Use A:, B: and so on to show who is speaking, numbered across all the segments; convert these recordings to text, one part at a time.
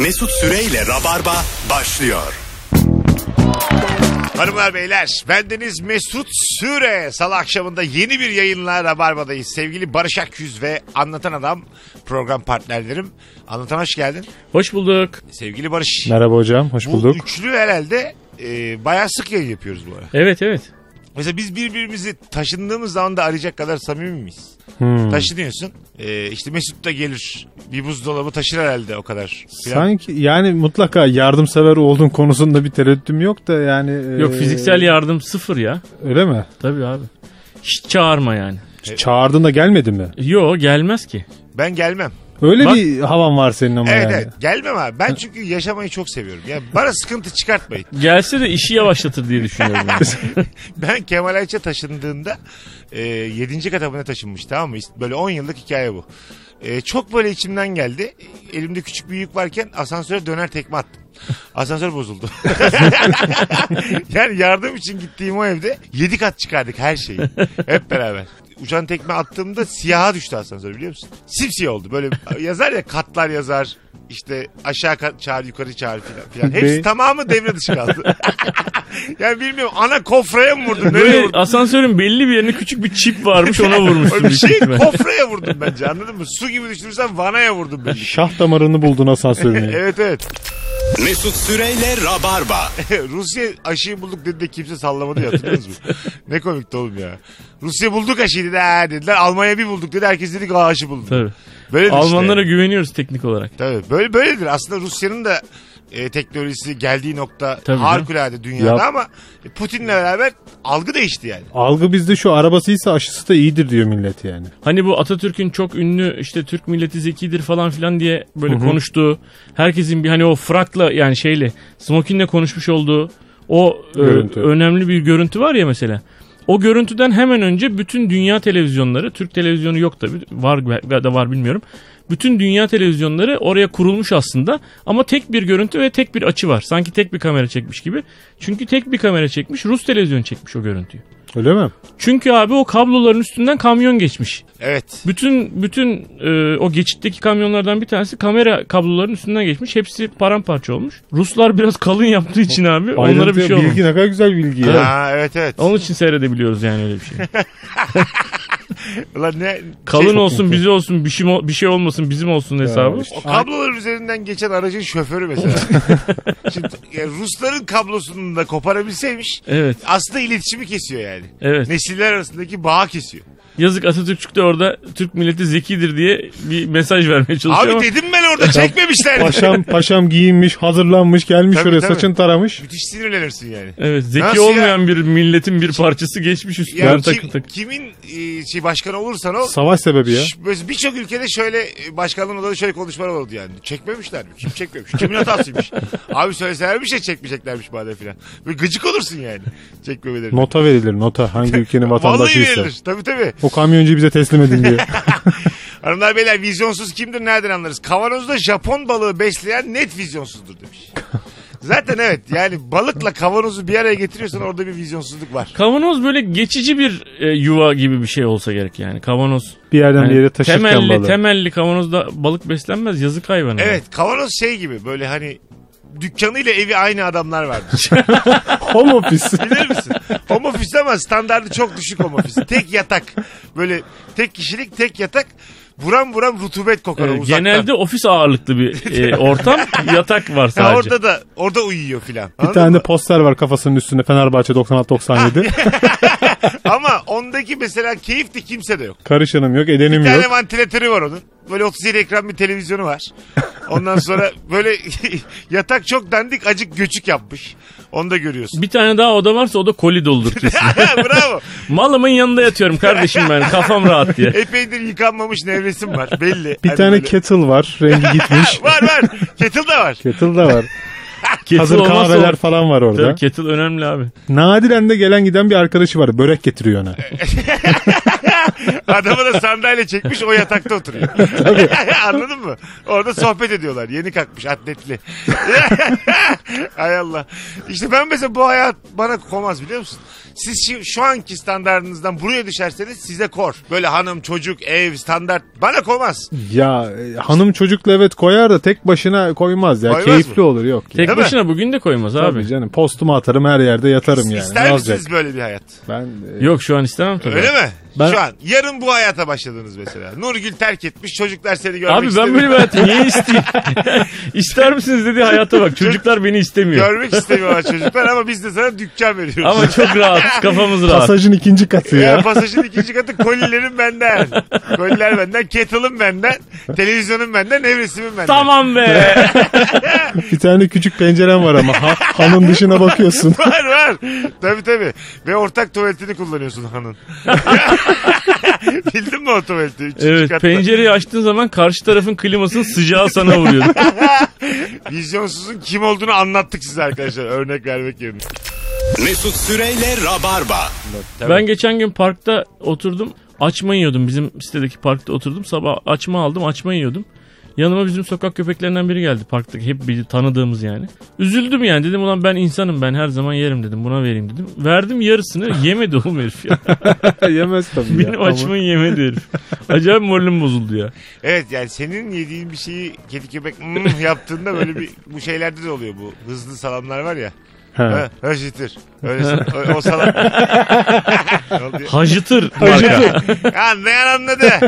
A: Mesut Süreyle Rabarba başlıyor.
B: Hanımlar beyler bendeniz Mesut Süre. Salı akşamında yeni bir yayınla Rabarba'dayız. Sevgili Barış Akyüz ve Anlatan Adam program partnerlerim. Anlatan hoş geldin.
C: Hoş bulduk.
B: Sevgili Barış.
D: Merhaba hocam, hoş
B: Bu
D: bulduk.
B: üçlü herhalde e, bayağı sık yayın yapıyoruz bu ara.
C: Evet evet.
B: Mesela biz birbirimizi taşındığımız zaman da arayacak kadar samimi miyiz?
D: Hmm.
B: Taşınıyorsun. E, işte Mesut da gelir. Bir buzdolabı taşır herhalde o kadar. Filan.
D: Sanki yani mutlaka yardımsever olduğun konusunda bir tereddütüm yok da yani.
C: Yok
D: e,
C: fiziksel yardım sıfır ya.
D: Öyle mi?
C: Tabii abi. Hiç çağırma yani.
D: Çağırdığında gelmedi mi?
C: Yo gelmez ki.
B: Ben gelmem.
D: Öyle
C: Bak-
D: bir havan var senin ama
B: Evet
D: yani.
B: evet gelmem abi. Ben çünkü yaşamayı çok seviyorum. Yani bana sıkıntı çıkartmayın.
C: Gelse de işi yavaşlatır diye düşünüyorum. Yani.
B: Ben Kemal Ayça taşındığında e, 7. katabına taşınmış tamam mı? Böyle 10 yıllık hikaye bu. E, çok böyle içimden geldi. Elimde küçük bir yük varken asansöre döner tekme attım. Asansör bozuldu. yani yardım için gittiğim o evde 7 kat çıkardık her şeyi. Hep beraber. Uçan tekme attığımda siyaha düştü asansör biliyor musun? Simsiyah oldu. Böyle yazar ya katlar yazar. İşte aşağı kat çağır yukarı çağır filan filan. Hepsi
D: Be-
B: tamamı devre dışı kaldı. yani bilmiyorum ana kofraya mı vurdun? Nereye
C: Böyle
B: vurdun?
C: asansörün belli bir yerine küçük bir çip varmış ona
B: Öyle
C: vurmuşsun.
B: bir
C: büyük
B: şey
C: ihtimal.
B: kofraya vurdum bence anladın mı? Su gibi düşünürsen vanaya vurdum bence.
D: Şah damarını buldun asansörün.
B: evet evet.
A: Mesut Süreyle Rabarba.
B: Rusya aşıyı bulduk dedi de kimse sallamadı ya hatırlıyor musunuz? ne komikti oğlum ya. Rusya bulduk aşıyı dedi ha dediler. Almanya bir bulduk dedi. Herkes dedi ki "Aa, aşı bulduk.
C: Tabii.
B: Böyledir
C: Almanlara
B: işte.
C: güveniyoruz teknik olarak.
B: Tabii böyle böyledir. Aslında Rusya'nın da e, teknolojisi geldiği nokta
C: Tabii canım.
B: harikulade dünyada
D: Ya-
B: ama Putin'le beraber algı değişti yani.
D: Algı bizde şu arabasıysa aşısı da iyidir diyor millet yani.
C: Hani bu Atatürk'ün çok ünlü işte Türk milleti zekidir falan filan diye böyle konuştuğu herkesin bir hani o frakla yani şeyle smokinle konuşmuş olduğu o e, önemli bir görüntü var ya mesela. O görüntüden hemen önce bütün dünya televizyonları, Türk televizyonu yok tabi, var ya da var bilmiyorum. Bütün dünya televizyonları oraya kurulmuş aslında ama tek bir görüntü ve tek bir açı var. Sanki tek bir kamera çekmiş gibi. Çünkü tek bir kamera çekmiş, Rus televizyonu çekmiş o görüntüyü.
D: Öyle mi?
C: Çünkü abi o kabloların üstünden kamyon geçmiş.
B: Evet.
C: Bütün bütün e, o geçitteki kamyonlardan bir tanesi kamera kablolarının üstünden geçmiş. Hepsi paramparça olmuş. Ruslar biraz kalın yaptığı için abi onlara bir şey olmamış.
D: Bilgi ne kadar güzel bilgi ya.
B: Ha, evet evet.
C: Onun için seyredebiliyoruz yani öyle bir şey.
B: Ulan ne
C: Kalın
B: şey-
C: olsun, bize olsun, bir şey bir şey olmasın, bizim olsun hesabı.
D: işte.
B: O kabloların üzerinden geçen aracın şoförü mesela. Şimdi yani Rusların kablosunu da koparabilseymiş
C: Evet.
B: aslında iletişimi kesiyor yani.
C: Evet.
B: Nesiller arasındaki bağı kesiyor.
C: Yazık Atatürkçük de orada Türk milleti zekidir diye bir mesaj vermeye çalışıyor
B: Abi
C: ama
B: dedim orada çekmemişler.
D: Paşam paşam giyinmiş, hazırlanmış, gelmiş
B: Tabii,
D: oraya
B: tabii.
D: saçını taramış.
B: Müthiş sinirlenirsin yani.
C: evet zeki
B: Nasıl ya?
C: olmayan bir milletin bir parçası geçmiş üstünden
B: Yani
C: takı
B: kim-
C: takı.
B: kimin e, şey başkanı olursan ol
D: Savaş sebebi ya.
B: ş- böyle birçok ülkede şöyle e, başkanlığın odada şöyle konuşmalar oldu yani. Çekmemişler mi? Kim çekmemiş? Kimin hatasıymış? Abi söyleseler bir şey çekmeyeceklermiş madem filan. Böyle gıcık olursun yani. Çekmemeleri.
D: Nota verilir nota hangi ülkenin
B: Vallahi
D: vatandaşıysa.
B: verilir. Tabii tabii.
D: O kamyoncuyu bize teslim edin diye.
B: Hanımlar beyler vizyonsuz kimdir nereden anlarız? Kavanozda Japon balığı besleyen net vizyonsuzdur demiş. Zaten evet yani balıkla kavanozu bir araya getiriyorsan orada bir vizyonsuzluk var.
C: Kavanoz böyle geçici bir e, yuva gibi bir şey olsa gerek yani. Kavanoz
D: Bir yerden bir
C: Yani
D: yere taşırken
C: temelli,
D: balığı.
C: temelli kavanozda balık beslenmez yazık hayvana.
B: Evet kavanoz şey gibi böyle hani dükkanıyla evi aynı adamlar vardır.
D: Home office.
B: Bilir misin? Home office ama standartı çok düşük home office. Tek yatak. Böyle tek kişilik tek yatak. Buram buram rutubet kokar
C: Ee,
B: o uzaktan.
C: genelde ofis ağırlıklı bir e, ortam. yatak var
B: Ha,
C: sadece.
B: orada da orada uyuyor filan.
D: Bir tane de poster var kafasının üstünde Fenerbahçe 96-97.
B: Ama ondaki mesela keyif de kimse de yok.
D: Karışanım yok, edenim
B: Bir tane
D: yok.
B: vantilatörü var onun. Böyle 37 ekran bir televizyonu var. Ondan sonra böyle yatak çok dandik acık göçük yapmış. Onu da görüyorsun.
C: Bir tane daha oda varsa o da koli doludur kesin.
B: Bravo.
C: Malımın yanında yatıyorum kardeşim ben kafam rahat diye.
B: Epeydir yıkanmamış nevresim var belli.
D: Bir
B: Hani
D: tane
B: böyle-
D: kettle var, rengi gitmiş.
B: Var var. Kettle da var.
D: kettle da var.
C: Kettle
D: Hazır kahveler
C: o-
D: falan var orada.
C: Tabii kettle önemli abi.
D: Nadiren de gelen giden bir arkadaşı var. Börek getiriyor ona.
B: Adamı da sandalye çekmiş o yatakta oturuyor. Anladın mı? Orada sohbet ediyorlar. Yeni kalkmış atletli. Hay Allah. İşte ben mesela bu hayat bana komaz biliyor musun? Siz şu, şu anki standartınızdan buraya düşerseniz size kor. Böyle hanım, çocuk, ev, standart bana komaz.
D: Ya e, hanım çocukla evet koyar da tek başına koymaz ya.
B: Koymaz
D: Keyifli
B: mı?
D: olur yok.
C: Tek
B: Değil mi?
C: başına bugün de koymaz
D: Tabii
C: abi.
D: canım postumu atarım her yerde yatarım yani.
B: İster
D: Ne
B: misiniz
D: olacak?
B: böyle bir hayat?
D: Ben e,
C: Yok şu an istemem tabii.
B: Öyle mi?
D: Ben-
B: Şu an. Yarın bu hayata başladınız mesela. Nurgül terk etmiş. Çocuklar seni görmek
C: Abi ben
B: istemiyor.
C: böyle bir hayatı niye isteyeyim? İster misiniz dediği hayata bak. Çocuklar beni istemiyor.
B: Görmek istemiyorlar çocuklar ama biz de sana dükkan veriyoruz.
C: Ama çok rahat. Kafamız rahat.
D: pasajın ikinci katı
B: Ya.
D: ya.
B: pasajın ikinci katı kolilerim benden. Koliler benden, kettle'ım benden, televizyonum benden, nevresimim benden.
C: Tamam be.
D: Bir tane küçük pencerem var ama ha, hanın dışına bakıyorsun.
B: Var var. Tabii tabii. Ve ortak tuvaletini kullanıyorsun hanın. Bildin mi o tuvaleti? Üçüncü
C: evet
B: katta.
C: pencereyi açtığın zaman karşı tarafın klimasının sıcağı sana vuruyor.
B: Vizyonsuzun kim olduğunu anlattık size arkadaşlar. Örnek vermek yerine.
A: Mesut Süreyle Rabarba.
C: ben geçen gün parkta oturdum. Açma yiyordum. Bizim sitedeki parkta oturdum. Sabah açma aldım. Açma yiyordum. Yanıma bizim sokak köpeklerinden biri geldi parktaki hep bir tanıdığımız yani. Üzüldüm yani dedim ulan ben insanım ben her zaman yerim dedim buna vereyim dedim. Verdim yarısını yemedi oğlum herif ya.
D: Yemez tabii ya.
C: Benim
D: Ama
C: açmayı yemedi herif. Acayip moralim bozuldu ya.
B: Evet yani senin yediğin bir şeyi kedi köpek mm yaptığında böyle bir bu şeylerde de oluyor bu hızlı salamlar var ya.
D: He.
B: Ha, Höşittir. Öyle o, o ya?
C: Hacıtır marka.
B: Anlayan anladı.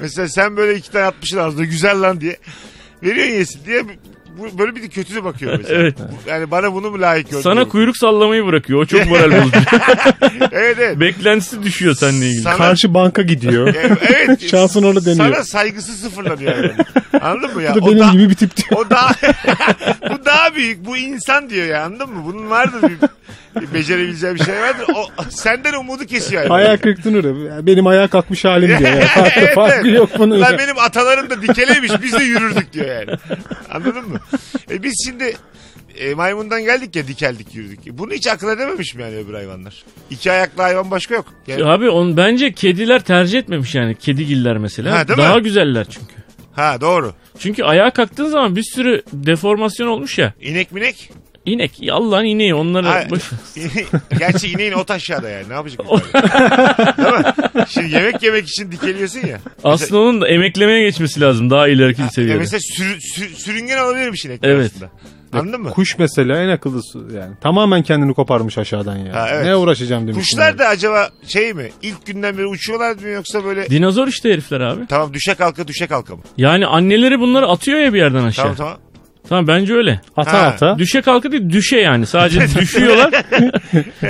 B: Mesela sen böyle iki tane atmışsın ağzına güzel lan diye. Veriyorsun yesin diye bu, böyle bir de kötü de bakıyor mesela.
C: Evet.
B: Yani bana bunu mu layık gördün?
C: Sana kuyruk sallamayı bırakıyor. O çok moral bozucu.
B: Evet evet.
C: Beklentisi düşüyor seninle ilgili.
B: Sana-
D: Karşı banka gidiyor.
B: Evet.
D: Şansın orada deniyor.
B: Sana saygısı sıfırlanıyor yani. Anladın mı ya?
D: Bu da
B: O
D: benim
B: da-
D: gibi bir tip diyor.
B: O daha bu daha büyük. Bu insan diyor ya anladın mı? Bunun vardır bir, bir becerebileceği bir şey vardır. O senden umudu kesiyor. Yani.
D: Ayağa kalktın oraya. Benim ayağa kalkmış halim diyor. Yani. Farklı,
B: Evet,
D: farkı
B: evet.
D: yok bunun.
B: Lan benim atalarım da dikeleymiş biz de yürürdük diyor yani. Anladın mı? E biz şimdi e, maymundan geldik ya dikeldik yürüdük. Bunu hiç akıl edememiş mi yani öbür hayvanlar? İki ayaklı hayvan başka yok. Yani,
C: Abi on bence kediler tercih etmemiş yani. Kedigiller mesela.
B: Ha,
C: Daha
B: mi?
C: güzeller çünkü.
B: ha doğru.
C: Çünkü ayağa kalktığın zaman bir sürü deformasyon olmuş ya.
B: İnek minek?
C: İnek. Allah'ın ineği onları
B: Ha,
C: boş.
B: Gerçi ineğin ot aşağıda yani. Ne yapacak? Değil mi? Şimdi yemek yemek için dikeliyorsun ya.
C: Aslında onun da emeklemeye geçmesi lazım daha ileriki
B: Ya
C: seviyede.
B: mesela sür, sür- sürüngen olabilirmiş inek
C: Evet.
B: aslında. Anladın mı?
D: Kuş mesela en akıllısı yani. Tamamen kendini koparmış aşağıdan yani.
B: Ha, evet.
D: Ne uğraşacağım demiş.
B: Kuşlar da acaba şey mi? İlk günden beri uçuyorlar mı yoksa böyle
C: Dinozor işte herifler abi.
B: tamam düşe kalka düşe kalka mı?
C: Yani anneleri bunları atıyor ya bir yerden aşağı.
B: Tamam
C: Tamam,
B: tamam.
C: bence öyle.
D: Ata
B: Ha.
D: ata.
C: Düşe kalka değil düşe yani. Sadece düşüyorlar.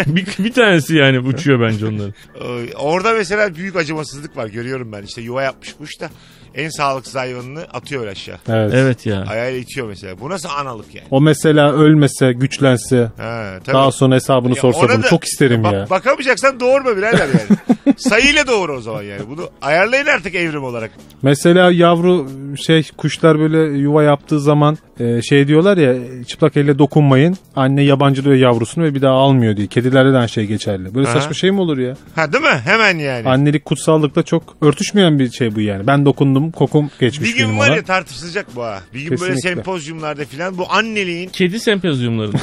C: bir, bir tanesi yani uçuyor bence onların.
B: Ee, orada mesela büyük acımasızlık var görüyorum ben. İşte yuva yapmış kuş da en sağlıksız hayvanını atıyor aşağı.
D: Evet.
C: Evet ya.
B: Ayağıyla itiyor mesela. Bu nasıl analık yani?
D: O mesela ölmese, güçlense,
B: Ha, tabii.
D: daha sonra hesabını
B: Ya
D: sorsa
B: ona
D: bunu
B: da-
D: çok isterim
B: Bak-
D: ya.
B: Bakamayacaksan doğurma birader yani. Sayıyla doğur o zaman yani. Bunu ayarlayın artık evrim olarak.
D: Mesela yavru şey kuşlar böyle yuva yaptığı zaman e, şey diyorlar ya çıplak elle dokunmayın. Anne yabancılıyor yavrusunu ve bir daha almıyor diye. Kedilerde de aynı şey geçerli. Böyle
B: Aha.
D: saçma şey mi olur ya?
B: Ha değil mi? Hemen yani.
D: Annelik kutsallıkla çok örtüşmeyen bir şey bu yani. Ben dokundum kokum geçmiş
B: bir gün
D: benim
B: var
D: ona.
B: ya tartışılacak bu ha. Bir gün böyle
D: Kesinlikle.
B: sempozyumlarda filan bu anneliğin
C: Kedi sempozyumlarında.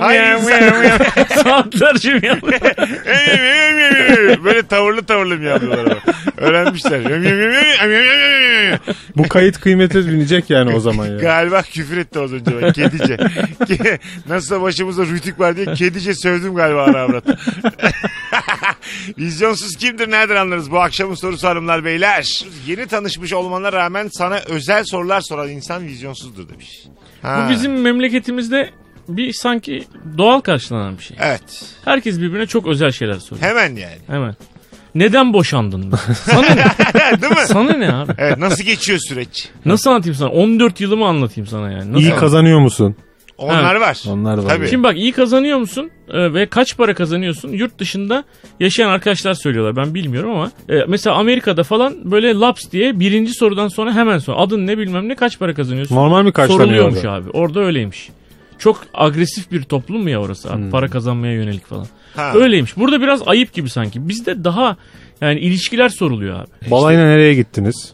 B: Hayır, insan-
C: Saatlerce mi yapıyor?
B: böyle tavırlı tavırlı mı yapıyorlar ama. Öğrenmişler.
D: Bu kayıt kıymetli bilinecek yani o zaman ya.
B: Galiba küfür etti az önce ben. Kedice. Ke- Nasılsa başımızda rütük var diye kedice sövdüm galiba ana avrat. Vizyonsuz kimdir nereden anlarız bu akşamın sorusu hanımlar beyler. Yeni tanışmış olmana rağmen sana özel sorular soran insan vizyonsuzdur demiş. Ha.
C: Bu bizim memleketimizde bir sanki doğal karşılanan bir şey.
B: Evet.
C: Herkes birbirine çok özel şeyler soruyor.
B: Hemen yani.
C: Hemen. Neden boşandın? Sana ne?
B: Değil mi?
C: Sana ne abi?
B: Evet nasıl geçiyor süreç?
C: Nasıl anlatayım sana? 14 yılımı anlatayım sana yani. Nasıl
D: İyi
C: anlatayım?
D: kazanıyor musun?
B: Onlar var.
D: Onlar var.
B: Tabii.
C: Şimdi bak iyi kazanıyor musun Ee, ve kaç para kazanıyorsun? Yurt dışında yaşayan arkadaşlar söylüyorlar ben bilmiyorum ama e, mesela Amerika'da falan böyle laps diye birinci sorudan sonra hemen sonra adın ne bilmem ne kaç para kazanıyorsun?
D: Normal mi karşılanıyor
C: Soruluyormuş
D: orada?
C: abi orada öyleymiş. çok agresif bir toplum mu ya orası abi? Para kazanmaya yönelik falan.
B: Ha.
C: Öyleymiş. Burada biraz ayıp gibi sanki. Bizde daha yani ilişkiler soruluyor abi.
D: Balayına nereye gittiniz?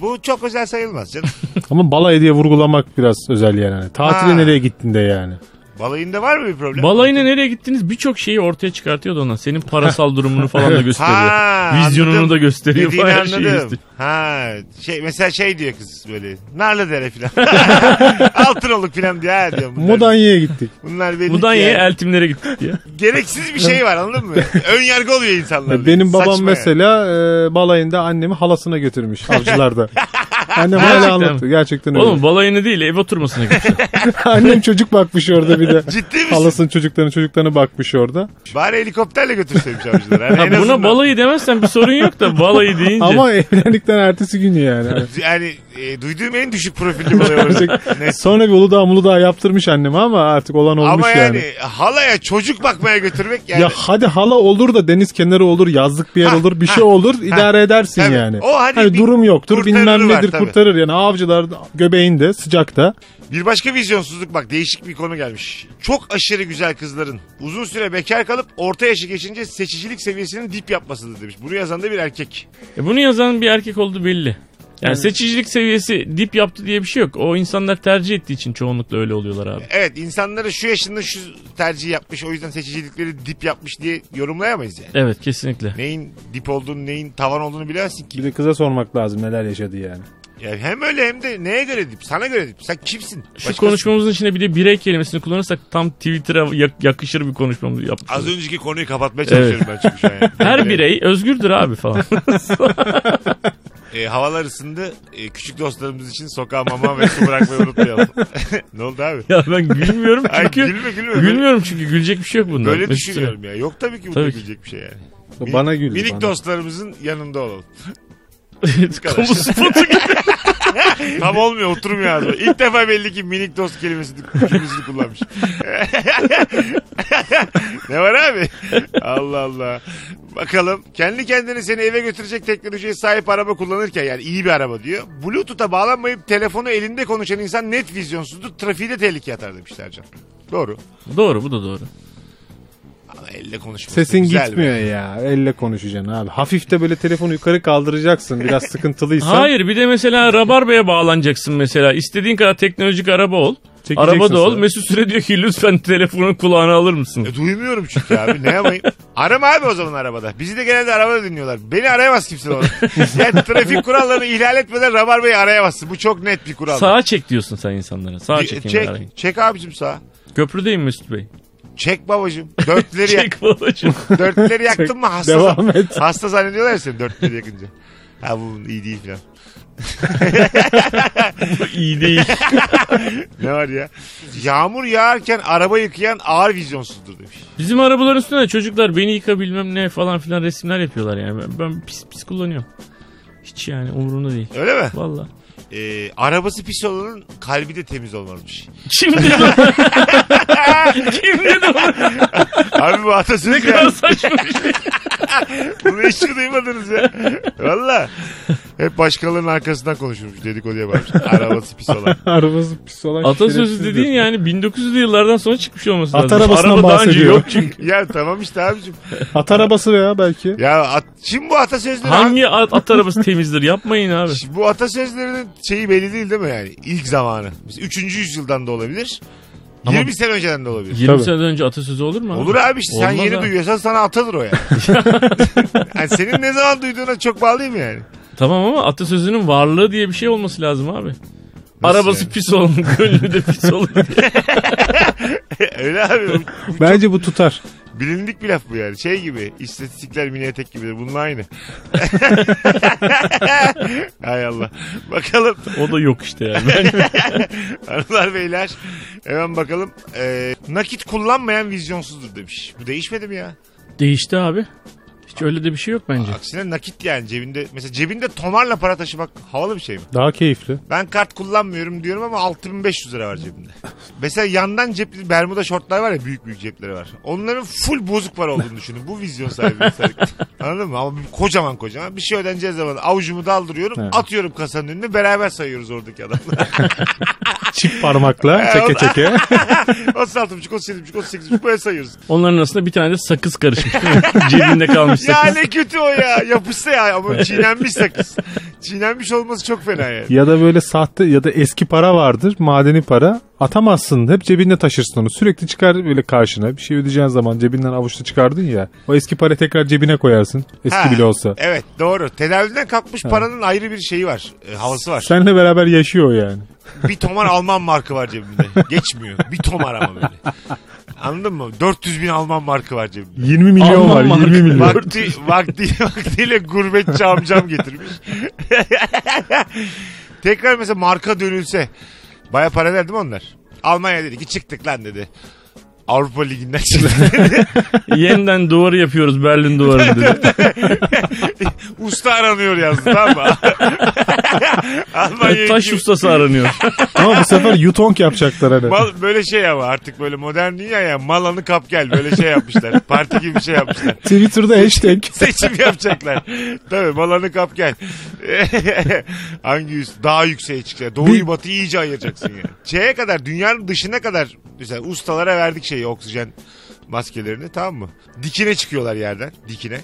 B: Bu çok özel sayılmaz canım.
D: Ama balayı diye vurgulamak biraz özel yani. Hani Tatile
B: Ha.
D: nereye gittin de yani.
B: Balayında var mı bir problem?
C: Balayına nereye gittiniz birçok şeyi ortaya çıkartıyor da ona. Senin parasal durumunu falan da gösteriyor.
B: Ha,
C: Vizyonunu
B: anladım.
C: da gösteriyor.
B: Dediğini
C: Her şeyi
B: anladım.
C: gösteriyor.
B: Ha, şey mesela şey diyor kız böyle. Narlıdere filan. Altınoluk filan diye ha. Bunlar,
D: Mudanya'ya gittik.
B: bunlar belli
C: Mudanya'ya
B: yani.
C: eltimlere gittik diye.
B: Gereksiz bir şey var anladın mı? Ön yargı oluyor insanlarda.
D: Benim babam
B: Saçma yani.
D: mesela e, balayında annemi halasına götürmüş avcılarda. Annem hala
C: Gerçekten
D: anlattı. Gerçekten öyle.
C: Oğlum balayına değil ev oturmasına gitmişler.
D: Annem çocuk bakmış orada bir de.
B: Ciddi misin?
D: Halasının çocuklarının çocuklarına bakmış orada.
B: Bari helikopterle götürseymiş avcılar. Yani, en
C: buna
B: azından.
C: balayı demezsen bir sorun yok da balayı deyince.
D: Ama evlendikten ertesi gün yani. Hani
B: Yani e, duyduğum en düşük profilli balay orası. Ne-
D: Sonra bir Uludağ Muludağ yaptırmış anneme ama artık olan olmuş
B: Ama yani,
D: yani.
B: halaya çocuk bakmaya götürmek yani.
D: Ya hadi hala olur da deniz kenarı olur, yazlık bir yer
B: Ha,
D: olur, bir
B: ha,
D: şey olur, idare edersin
B: Tabii.
D: yani.
B: O hadi
D: hani
B: bir
D: durum yoktur,
B: kurtarırı
D: bilmem
B: var
D: nedir
B: tabii.
D: kurtarır yani. Avcılar göbeğinde, sıcakta.
B: Bir başka vizyonsuzluk bak değişik bir konu gelmiş. Çok aşırı güzel kızların uzun süre bekar kalıp orta yaşı geçince seçicilik seviyesinin dip yapmasıdır demiş. Bunu yazan da bir erkek.
C: E bunu yazan bir erkek olduğu belli. Yani seçicilik seviyesi dip yaptı diye bir şey yok. O insanlar tercih ettiği için çoğunlukla öyle oluyorlar abi.
B: Evet insanları şu yaşında şu tercih yapmış o yüzden seçicilikleri dip yapmış diye yorumlayamayız yani.
C: Evet kesinlikle.
B: Neyin dip olduğunu neyin tavan olduğunu bilemezsin ki.
D: Bir de kıza sormak lazım neler yaşadı yani.
B: Yani hem öyle hem de neye göre dip? Sana göre dip. Sen kimsin?
C: Şu
B: Başkasın.
C: konuşmamızın içinde bir de birey kelimesini kullanırsak tam Twitter'a yak- yakışır bir konuşmamız yaptık.
B: Az önceki konuyu kapatmaya çalışıyorum ben çünkü şu an. yani.
C: Her birey özgürdür abi falan.
B: E, havalar ısındı. E, küçük dostlarımız için sokağa mama ve su bırakmayı unutmayalım. ne oldu abi?
C: ya ben gülmüyorum
B: Ay,
C: çünkü.
B: gülme gülme.
C: Gülmüyorum çünkü gülecek bir şey yok bunda.
B: Böyle
C: Mesut
B: düşünüyorum ya. Yok tabii ki bu
C: Tabii ki.
B: gülecek bir şey yani.
D: Bana güldü
B: Minik
D: bana.
B: dostlarımızın yanında olalım.
C: Kamu spotu gibi.
B: Tam olmuyor oturmuyor ağzıma. İlk defa belli ki minik dost kelimesini, kelimesini kullanmış. ne var abi? Allah Allah. Bakalım kendi kendini seni eve götürecek teknolojiye sahip araba kullanırken yani iyi bir araba diyor. Bluetooth'a bağlanmayıp telefonu elinde konuşan insan net vizyonsuzdur. Trafiği de tehlikeye atar demişler can. Doğru.
C: Doğru bu da doğru.
B: Ama elle konuşması
D: Sesin
B: güzel be.
D: gitmiyor ya. Elle konuşacaksın abi. Hafif de böyle telefonu yukarı kaldıracaksın. Biraz sıkıntılıysa.
C: Hayır bir de mesela Rabarba'ya bağlanacaksın mesela. İstediğin kadar teknolojik araba ol. Araba da ol. Mesut Süre diyor ki lütfen telefonu kulağına alır mısın?
B: E, duymuyorum çünkü abi ne yapayım? Arama abi o zaman arabada. Bizi de genelde arabada dinliyorlar. Beni arayamaz kimse orada. yani trafik kurallarını ihlal etmeden Rabarba'yı arayamazsın. Bu çok net bir kural.
C: Sağa çek diyorsun sen insanlara. Sağa çekin.
B: çek, çek abicim sağa.
C: Köprüdeyim Mesut Bey.
B: Çek babacım. Dörtleri, yak,
C: Çek babacığım.
B: dörtleri yaktın mı hasta,
D: Devam et.
B: hasta zannediyorlar ya seni dörtleri yakınca. Ha bu iyi değil falan.
C: İyi değil.
B: Ne var ya? Yağmur yağarken araba yıkayan ağır vizyonsuzdur demiş.
C: Bizim arabaların üstünde de çocuklar beni yıka bilmem ne falan filan resimler yapıyorlar yani. Ben, ben pis pis kullanıyorum. Hiç yani umurumda değil.
B: Öyle mi?
C: Valla.
B: Ee, arabası pis olanın kalbi de temiz olmalımış.
C: Kim dedi onu? Kim dedi onu?
B: Abi bu atasöz
C: Ne kadar saçma bir şey.
B: Bunu hiç duymadınız ya. Valla. Hep başkalarının arkasından konuşurmuş dedikoduya varmış. Arabası pis olan.
D: Arabası pis olan
C: Atasözü dediğin yani 1900'lü yıllardan sonra çıkmış olması
D: At
C: lazım.
D: arabasından
C: Araba daha önce
D: bahsediyor.
C: yok çünkü.
B: Ya tamam işte abicim.
D: At arabası veya belki.
B: Ya at, şimdi bu atasözleri...
C: Hangi at, at arabası temizdir? Yapmayın abi.
B: Şimdi bu atasözlerinin şeyi belli değil değil mi yani? İlk zamanı. Mesela 3. yüzyıldan da olabilir.
C: Ama-
B: 20 sene önceden de olabilir.
C: 20
D: Tabii.
C: seneden önce atasözü olur mu? abi?
B: Olur abi işte sen
C: Olmaz
B: yeni
C: ha.
B: duyuyorsan sana atadır o ya. yani senin ne zaman duyduğuna çok bağlı değil mi yani?
C: Tamam ama atasözünün varlığı diye bir şey olması lazım abi. Arabası
B: yani?
C: pis olan gönlü de pis olur.
B: Öyle abi. Bu- bu
D: Bence bu tutar.
B: Bilindik bir laf bu yani. Şey gibi istatistikler mini etek gibidir. Bunun aynı. Hay Allah. Bakalım
C: O da yok işte yani.
B: Hanımlar beyler. Hemen bakalım. Ee, nakit kullanmayan vizyonsuzdur demiş. Bu değişmedi mi ya?
C: Değişti abi. Hiç öyle de bir şey yok bence.
B: Aksine nakit yani cebinde. Mesela cebinde tomarla para taşımak havalı bir şey mi?
D: Daha keyifli.
B: Ben kart kullanmıyorum diyorum ama 6500 lira var cebimde. Mesela yandan cepli Bermuda şortlar var ya büyük büyük cepleri var. Onların full bozuk para olduğunu düşünün. Bu vizyon sahibi. mesela. Anladın mı? Ama kocaman kocaman. Bir şey ödeneceği zaman avucumu daldırıyorum.
D: Evet.
B: Atıyorum kasanın önüne beraber sayıyoruz oradaki adamla.
D: Çift parmakla çeke çeke.
B: 36,5, 37,5, 38,5 böyle sayıyoruz.
C: Onların arasında bir tane de sakız karışmış değil mi? Cebinde kalmış
B: Ya
C: sakız.
B: ne kötü o ya. Yapışsa ya ama çiğnenmiş sakız. Çiğnenmiş olması çok fena yani.
D: ya da böyle sahte ya da eski para vardır. Madeni para. Atamazsın. Hep cebinde taşırsın onu. Sürekli çıkar böyle karşına. Bir şey ödeyeceğin zaman cebinden avuçta çıkardın ya. O eski para tekrar cebine koyarsın. Eski
B: Ha,
D: bile olsa.
B: Evet doğru. Tedavülden kalkmış paranın ayrı bir şeyi var. e, havası var.
D: Seninle beraber yaşıyor yani.
B: Bir tomar Alman markı var cebimde. Geçmiyor. Bir tomar ama böyle. Anladın mı? 400 bin Alman markı var cebimde.
D: 20 milyon
C: Alman
D: var.
C: marka.
D: 20 milyon.
B: Vakti, vakti, vaktiyle gurbetçi amcam getirmiş. Tekrar mesela marka dönülse. Baya para verdi mi onlar? Almanya dedi ki çıktık lan dedi. Avrupa Ligi'nden çıktık dedi.
C: Yeniden duvarı yapıyoruz Berlin duvarı dedi.
B: Usta aranıyor yazdı tamam mı? Almanya'ya
C: Taş ustası aranıyor.
D: Ama bu sefer Yutong yapacaklar hani.
B: Mal, böyle şey ama artık böyle modern dünya ya malanı kap gel böyle şey yapmışlar. Parti gibi bir şey yapmışlar.
D: Twitter'da hashtag.
B: Seçim yapacaklar. Tabii malanı kap gel. Hangi üst? Daha yükseğe çıkacak. Doğuyu batıyı iyice ayıracaksın yani. Şeye kadar dünyanın dışına kadar mesela ustalara verdik şeyi oksijen maskelerini tamam mı? Dikine çıkıyorlar yerden. Dikine.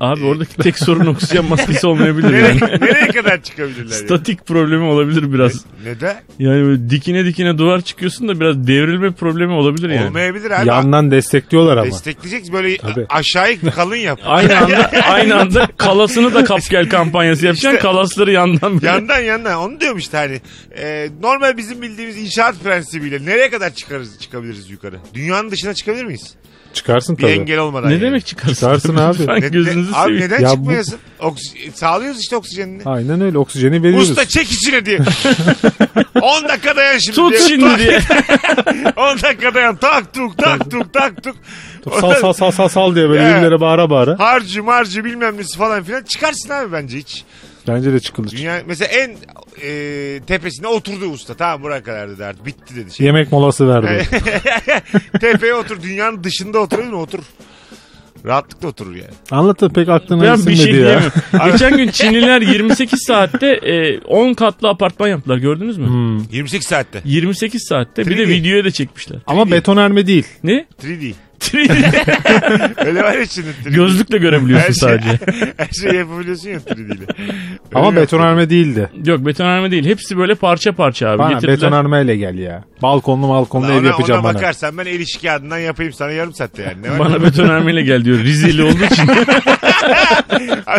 C: Abi oradaki tek sorun oksijen maskesi olmayabilir
B: Nereye,
C: yani.
B: nereye kadar çıkabilirler? yani?
C: Statik problemi olabilir biraz.
B: Neden?
C: Yani böyle dikine dikine duvar çıkıyorsun da biraz devrilme problemi olabilir yani.
B: Olmayabilir abi.
D: Yandan destekliyorlar ama.
B: Destekleyecek böyle
D: Tabii.
B: aşağıyı kalın yap.
C: Aynı anda aynı anda kalasını da kap gel kampanyası yapacaksın.
B: İşte-
C: kalasları yandan böyle.
B: Yandan yandan onu diyorum işte hani e, normal bizim bildiğimiz inşaat prensibiyle nereye kadar çıkarız çıkabiliriz yukarı? Dünyanın dışına çıkabilir miyiz?
D: Çıkarsın
B: Bir
D: tabii.
B: engel olmadan.
C: Ne
B: yani.
C: demek çıkarsın?
D: Çıkarsın abi.
C: Lütfen
B: Ne-
C: gözünüzü
B: ne- abi
C: seveyim.
B: neden
D: Ya bu-
B: çıkmayasın? Oksi- sağlıyoruz işte oksijenini.
D: Aynen öyle. Oksijeni veriyoruz.
B: Usta çek içine diye. 10 dakika dayan şimdi
C: Tut
B: diye.
C: şimdi diye.
B: 10 dakika dayan. Tak tuk tak tuk tak tuk.
D: Sal sal sal sal sal diye böyle
B: Ya.
D: birbirlere bağıra bağıra.
B: Harcı marcı bilmem nesi falan filan çıkarsın abi bence hiç.
D: Bence de çıkılır.
B: Dünya mesela en e, tepesine oturdu usta. Tamam buraya kadar dedi artık. Bitti dedi. Şey.
D: Yemek molası verdi.
B: Tepeye otur. Dünyanın dışında oturuyor mu? Otur. Rahatlıkla oturur yani.
D: Anlatın pek aklına
C: Ben bir şey
D: ya.
C: diyemiyorum. Geçen gün Çinliler 28 saatte e, 10 katlı apartman yaptılar gördünüz mü?
D: Hmm.
B: 28 saatte.
C: 28 saatte bir de
B: 3D.
C: videoya da çekmişler.
D: Ama betonarme değil.
C: Ne?
B: 3D.
C: 3D.
B: Öyle var ya şimdi 3D.
C: Gözlükle görebiliyorsun
B: Her şey-
C: sadece.
B: Her şeyi yapabiliyorsun ya 3D ile.
D: Ama
B: Öyle
D: betonarme değildi.
C: Yok betonarme değil. Hepsi böyle parça parça abi.
D: Bana
C: Getirdiler.
D: betonarmeyle gel ya. Balkonlu balkonlu ev
B: Ona,
D: yapacağım
B: ona
D: bana.
B: bakarsan ben el işi kağıdından yapayım sana yarım saatte yani. Ne var?
C: Bana betonarmeyle gel diyor. Rizeli olduğu için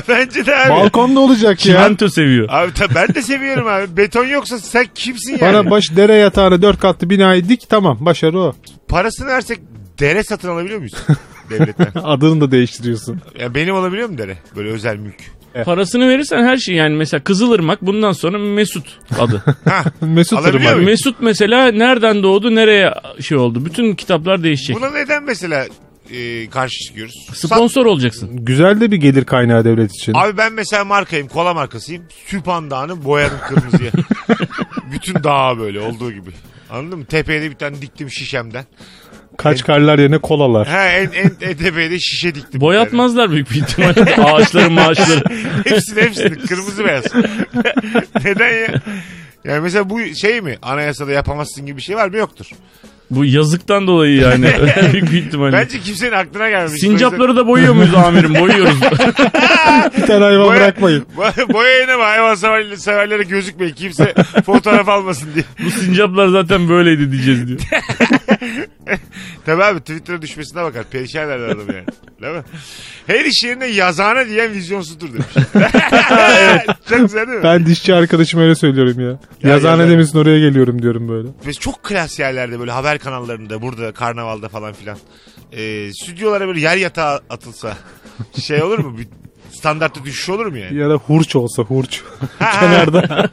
B: Bence de abi.
D: Balkonda olacak ya.
C: çimento seviyor.
B: Abi ta- ben de seviyorum abi. Beton yoksa sen kimsin yani?
D: Bana baş dere yatağını dört katlı binayı dik tamam başarı o.
B: Parasını versek dere satın alabiliyor muyuz? Devletten.
D: Adını da değiştiriyorsun.
B: Ya benim olabiliyor mu dere? Böyle özel mülk.
C: Parasını verirsen her şey yani mesela Kızılırmak bundan sonra Mesut adı.
B: Ha,
D: Mesut
B: Alabiliyor
D: Irmak.
B: muyum?
C: Mesut mesela nereden doğdu nereye şey oldu. Bütün kitaplar değişecek.
B: buna neden mesela e, karşı çıkıyoruz?
C: Sponsor olacaksın.
D: Güzel de bir gelir kaynağı devlet için.
B: Abi ben mesela markayım, kola markasıyım. Süpan Dağı'nı boyadım kırmızıya. Bütün dağı böyle olduğu gibi. Anladın mı? Tepeye de bir tane diktim şişemden.
D: Kaç karlar yerine kolalar.
B: Ha en, en, en tepeye de şişe diktim.
C: Boyatmazlar büyük bir ihtimalle ağaçları maaşları.
B: hepsini hepsini kırmızı beyaz. neden ya? Yani mesela bu şey mi? Anayasada yapamazsın gibi bir şey var mı? Yoktur.
C: Bu yazıktan dolayı yani büyük bir ihtimalle.
B: Bence kimsenin aklına gelmemiş.
C: Sincapları da boyuyor muyuz amirim? Boyuyoruz.
D: Bir tane hayvan
B: Boya-
D: bırakmayın.
B: Bo- Boya yine mi? Hayvan severlere, severlere gözükmeyin. Kimse fotoğraf almasın diye.
C: Bu sincaplar zaten böyleydi diyeceğiz diyor.
B: Tabii abi Twitter'a düşmesine bakar. Perişan eder adam yani. Değil mi? Her iş yerine yazana diyen vizyonsuzdur demiş. Çok güzel değil mi?
D: Ben dişçi arkadaşım öyle söylüyorum ya. Yazıhane
B: yazar.
D: demesin oraya geliyorum diyorum böyle.
B: Ve çok klas yerlerde böyle haber kanallarında burada karnavalda falan filan. Ee, stüdyolara böyle yer yatağı atılsa şey olur mu? Bir standartta düşüş olur mu yani?
D: Ya da hurç olsa hurç. Kenarda.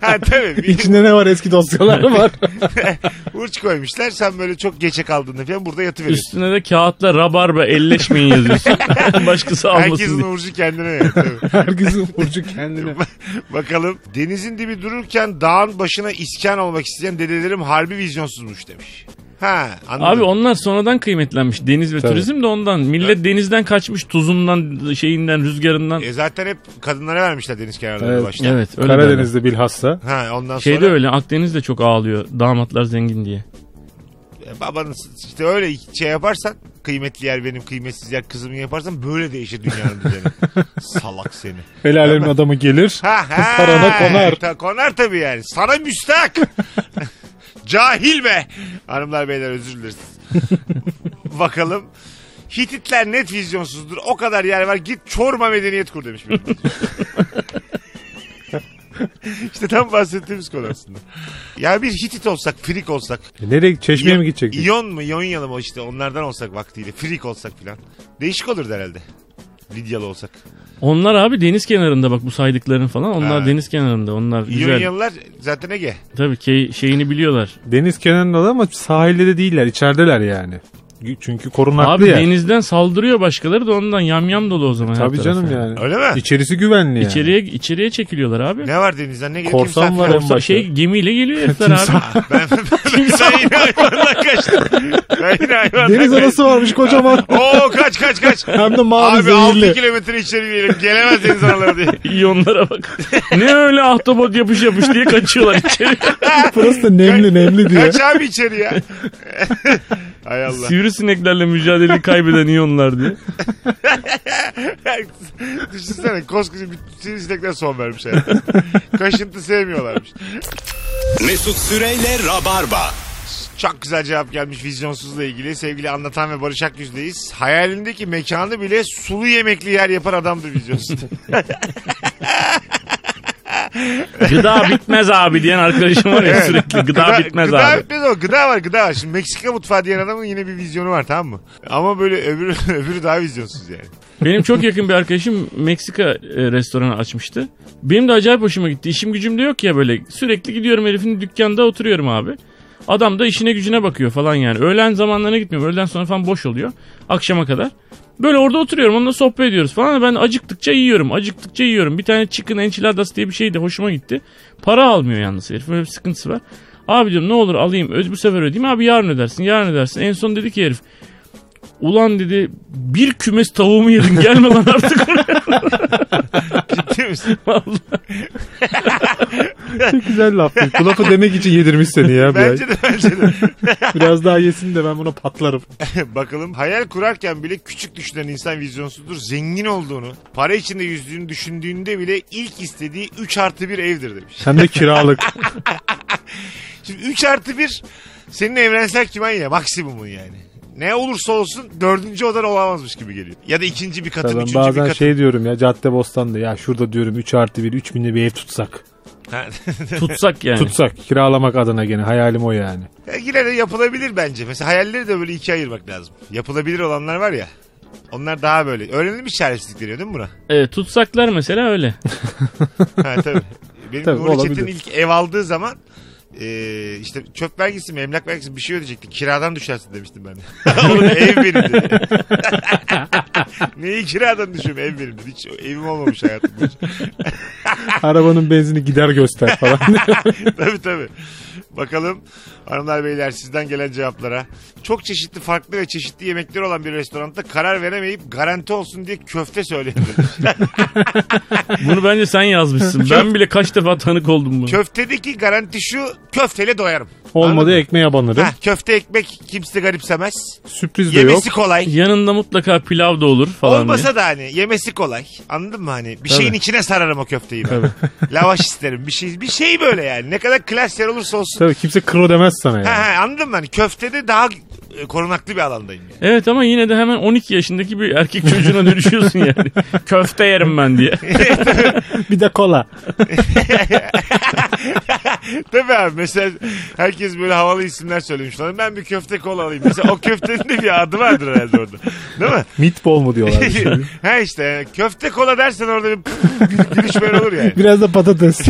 B: ha, tabii. Bir
D: İçinde ne var eski dosyalar var.
B: hurç koymuşlar. Sen böyle çok geçe kaldığında falan burada yatıveriyorsun.
C: Üstüne de kağıtla rabarba elleşmeyin yazıyorsun. Başkası almasın
B: Herkesin
C: diye.
B: hurcu kendine yani. Tabii.
D: Herkesin hurcu kendine.
B: Bakalım. Denizin dibi dururken dağın başına iskan olmak isteyen dedelerim harbi vizyonsuzmuş demiş. Ha anladım.
C: Abi onlar sonradan kıymetlenmiş. Deniz ve
D: Tabii.
C: turizm de ondan. Millet denizden kaçmış tuzundan, şeyinden, rüzgarından.
B: E zaten hep kadınlara vermişler deniz kenarlarında
D: Evet.
B: başta.
C: Evet öyle derler.
D: Karadeniz'de bilhassa.
B: Ha ondan
C: Şeyde
B: sonra
C: öyle Akdeniz'de çok ağlıyor. Damatlar zengin diye.
B: e, babanın işte öyle şey yaparsan kıymetli yer benim kıymetsiz yer kızımın yaparsan böyle değişir dünyanın düzeni. Salak seni.
D: El alemin adamı gelir.
B: Ha, ha.
D: Parana konar.
B: Ta, konar tabii yani. Sana müstahak. Cahil be. Hanımlar beyler özür dileriz. Bakalım. Hititler net vizyonsuzdur. O kadar yer var. Git Çorba medeniyet kur demiş. işte tam bahsettiğimiz konu aslında. Ya bir Hitit olsak, Frik olsak.
D: E Nereye çeşmeye
B: İyon-
D: mi gidecektik?
B: İyon mu, Yonyalı mı işte onlardan olsak vaktiyle. Frik olsak filan. Değişik olurdu herhalde. Lidyalı olsak.
C: Onlar abi deniz kenarında bak bu saydıkların falan. Onlar
B: Ha.
C: deniz kenarında. Onlar güzel.
B: İyonyalılar zaten Ege.
C: Tabii ki şeyini biliyorlar.
D: Deniz kenarında ama sahilde de değiller. içerideler yani. Çünkü korunaklı
C: Abi
D: yer.
C: denizden saldırıyor başkaları da ondan yamyam dolu o zaman. her
D: Tabii canım yani.
B: Öyle mi?
D: İçerisi güvenli yani.
C: İçeriye içeriye çekiliyorlar abi.
B: Ne var denizden ne geliyor?
D: Korsan
B: Timsah
D: var
B: falan.
D: en başta.
C: şey gemiyle geliyor herifler abi.
B: Ben, ben, ben yine hayvandan kaçtım. Ben yine hayvandan
D: Deniz
B: kaçtım.
D: anası varmış kocaman.
B: Oo kaç kaç kaç.
D: Hem de mavi
B: Abi 6
D: zehirli.
B: kilometre içeri girelim. Gelemez deniz anaları diye.
C: İyonlara bak. ne öyle ahtapot yapış yapış diye kaçıyorlar içeri.
D: Burası da nemli nemli diye.
B: Kaç abi içeri ya. Hay Allah.
C: Sivrisineklerle mücadeleyi kaybeden iyonlar diye.
B: Düşünsene koskoca bir sivrisinekler son vermiş hayatım. Kaşıntı sevmiyorlarmış.
A: Mesut Süreyle Rabarba.
B: Çok güzel cevap gelmiş vizyonsuzla ilgili. Sevgili anlatan ve Barış Akyüz'deyiz. Hayalindeki mekanı bile sulu yemekli yer yapar adamdır vizyonsuz.
C: Gıda bitmez abi diyen arkadaşım var ya
B: Evet.
C: sürekli gıda, bitmez
B: gıda
C: abi.
B: bitmez o. Gıda var gıda var. Şimdi Meksika mutfağı diyen adamın yine bir vizyonu var tamam mı? Ama böyle öbürü, öbürü daha vizyonsuz yani.
C: Benim çok yakın bir arkadaşım Meksika e, restoranı açmıştı. Benim de acayip hoşuma gitti. İşim gücüm de yok ya böyle. Sürekli gidiyorum herifin dükkanda oturuyorum abi. Adam da işine gücüne bakıyor falan yani. Öğlen zamanlarına gitmiyorum. Öğleden sonra falan boş oluyor. Akşama kadar. Böyle orada oturuyorum onunla sohbet ediyoruz falan. Ben acıktıkça yiyorum. Acıktıkça yiyorum. Bir tane chicken enchiladas diye bir şey de hoşuma gitti. Para almıyor yalnız herif. Böyle bir sıkıntısı var. Abi diyorum ne olur alayım. Öz bu sefer ödeyeyim. Abi yarın ödersin. Yarın ödersin. En son dedi ki herif. Ulan dedi bir kümes tavuğumu yedin gelme lan artık
B: Ciddi misin?
D: Çok güzel laf. Bu lafı demek için yedirmiş seni ya.
B: bence de bence de.
D: Biraz daha yesin de ben buna patlarım.
B: Bakalım hayal kurarken bile küçük düşünen insan vizyonsuzdur. Zengin olduğunu, para içinde yüzdüğünü düşündüğünde bile ilk istediği 3 artı 1 evdir demiş.
D: Hem de kiralık.
B: Şimdi 3 artı 1 senin evrensel kiman ya maksimumun yani. Ne olursa olsun dördüncü odan olamazmış gibi geliyor. Ya da ikinci bir katın,
D: ben
B: üçüncü bir
D: bazen
B: katın.
D: şey diyorum ya Cadde Bostan'da ya şurada diyorum 3 artı 1 3 binli bir ev tutsak.
C: Tutsak yani.
D: Tutsak kiralamak adına gene hayalim o yani.
B: Ya Yine de yapılabilir bence. Mesela hayalleri de böyle ikiye ayırmak lazım. Yapılabilir olanlar var ya. Onlar daha böyle. Öğrenilmiş çaresizlik deniyor değil mi buna?
C: Evet, tutsaklar mesela öyle.
B: Ha tabii. Benim
D: Tabii,
B: Nuri Çetin ilk ev aldığı zaman e, işte çöp vergisi mi emlak vergisi mi bir şey ödeyecekti. Kiradan düşersin demiştim ben. Oğlum ev benim dedi. Neyi kiradan düşüyorum ev benim dedi. Hiç evim olmamış hayatım.
D: Arabanın benzini gider göster falan.
B: tabii tabii. Bakalım hanımlar beyler sizden gelen cevaplara. Çok çeşitli farklı ve çeşitli yemekleri olan bir restoranda karar veremeyip garanti olsun diye köfte söyleyendir.
C: Bunu bence sen yazmışsın. ben bile kaç defa tanık oldum bunu.
B: Köftedeki garanti şu köfteyle doyarım.
D: Olmadı ekmeğe banırım.
B: Heh, köfte ekmek kimse garipsemez.
D: Sürpriz de yok.
B: Yemesi kolay.
C: Yanında mutlaka pilav da olur falan
B: Olmasa
C: diye.
B: da hani yemesi kolay. Anladın mı hani? Bir
C: Tabii.
B: şeyin içine sararım o köfteyi ben. Lavaş isterim. Bir şey bir şey böyle yani. Ne kadar klas yer olursa olsun.
D: Tabii kimse kro demez sana yani.
B: ha, anladın mı? Hani köftede daha e, korunaklı bir alandayım yani.
C: Evet ama yine de hemen 12 yaşındaki bir erkek çocuğuna dönüşüyorsun yani. Köfte yerim ben diye.
D: Bir de kola.
B: Tabii abi mesela herkes böyle havalı isimler söylemiş falan. Ben bir köfte kola alayım. Mesela o köftenin de bir adı vardır herhalde orada. Değil mi?
D: Meatball mu diyorlar. şey.
B: ha işte köfte kola dersen orada bir gülüş böyle olur yani.
D: Biraz da patates.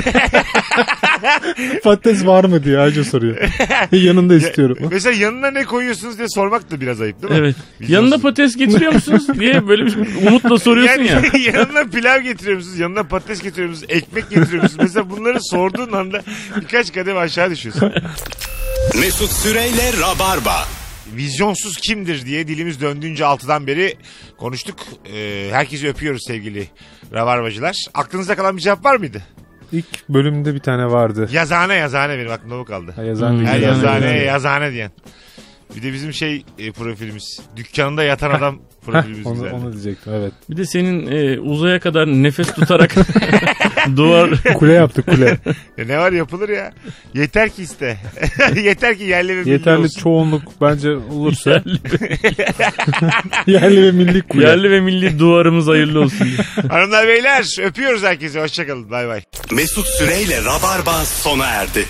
D: patates var mı diye Ayca soruyor. Yanında istiyorum.
B: Mesela yanına ne koyuyorsunuz diye sormak da biraz ayıp değil mi?
C: Evet.
B: Vizyonsuz.
C: Yanında patates getiriyor musunuz diye böyle bir umutla soruyorsun
B: yani,
C: ya.
B: yanına pilav getiriyor musunuz? Yanına patates getiriyor musunuz? Ekmek getiriyor musunuz? Mesela bunları sorduğun anda birkaç kadem aşağı düşüyorsun.
A: Mesut Süreyle Rabarba.
B: Vizyonsuz kimdir diye dilimiz döndüğünce altıdan beri konuştuk. Ee, herkesi öpüyoruz sevgili rabarbacılar. Aklınızda kalan bir cevap var mıydı?
D: İlk bölümde bir tane vardı.
B: Yazane yazane benim aklımda bu kaldı.
D: Ha, yazan değil.
B: Her
C: Yazane,
B: yazane
C: yazane.
B: yazane diyen. Bir de bizim şey e, profilimiz. Dükkanında yatan adam profilimiz
D: onu,
B: güzeldi.
D: onu diyecektim evet.
C: Bir de senin e, uzaya kadar nefes tutarak duvar
D: Kule yaptık kule.
B: Ya ne var yapılır ya. Yeter ki iste. Yeter ki yerli ve milli
D: Yeterli
B: olsun.
D: çoğunluk bence olursa
C: yerli,
D: yerli ve milli kule.
C: yerli ve milli duvarımız hayırlı olsun.
B: Hanımlar beyler öpüyoruz herkese. Hoşçakalın. Bay bay.
A: Mesut Süreyle Rabarba sona erdi.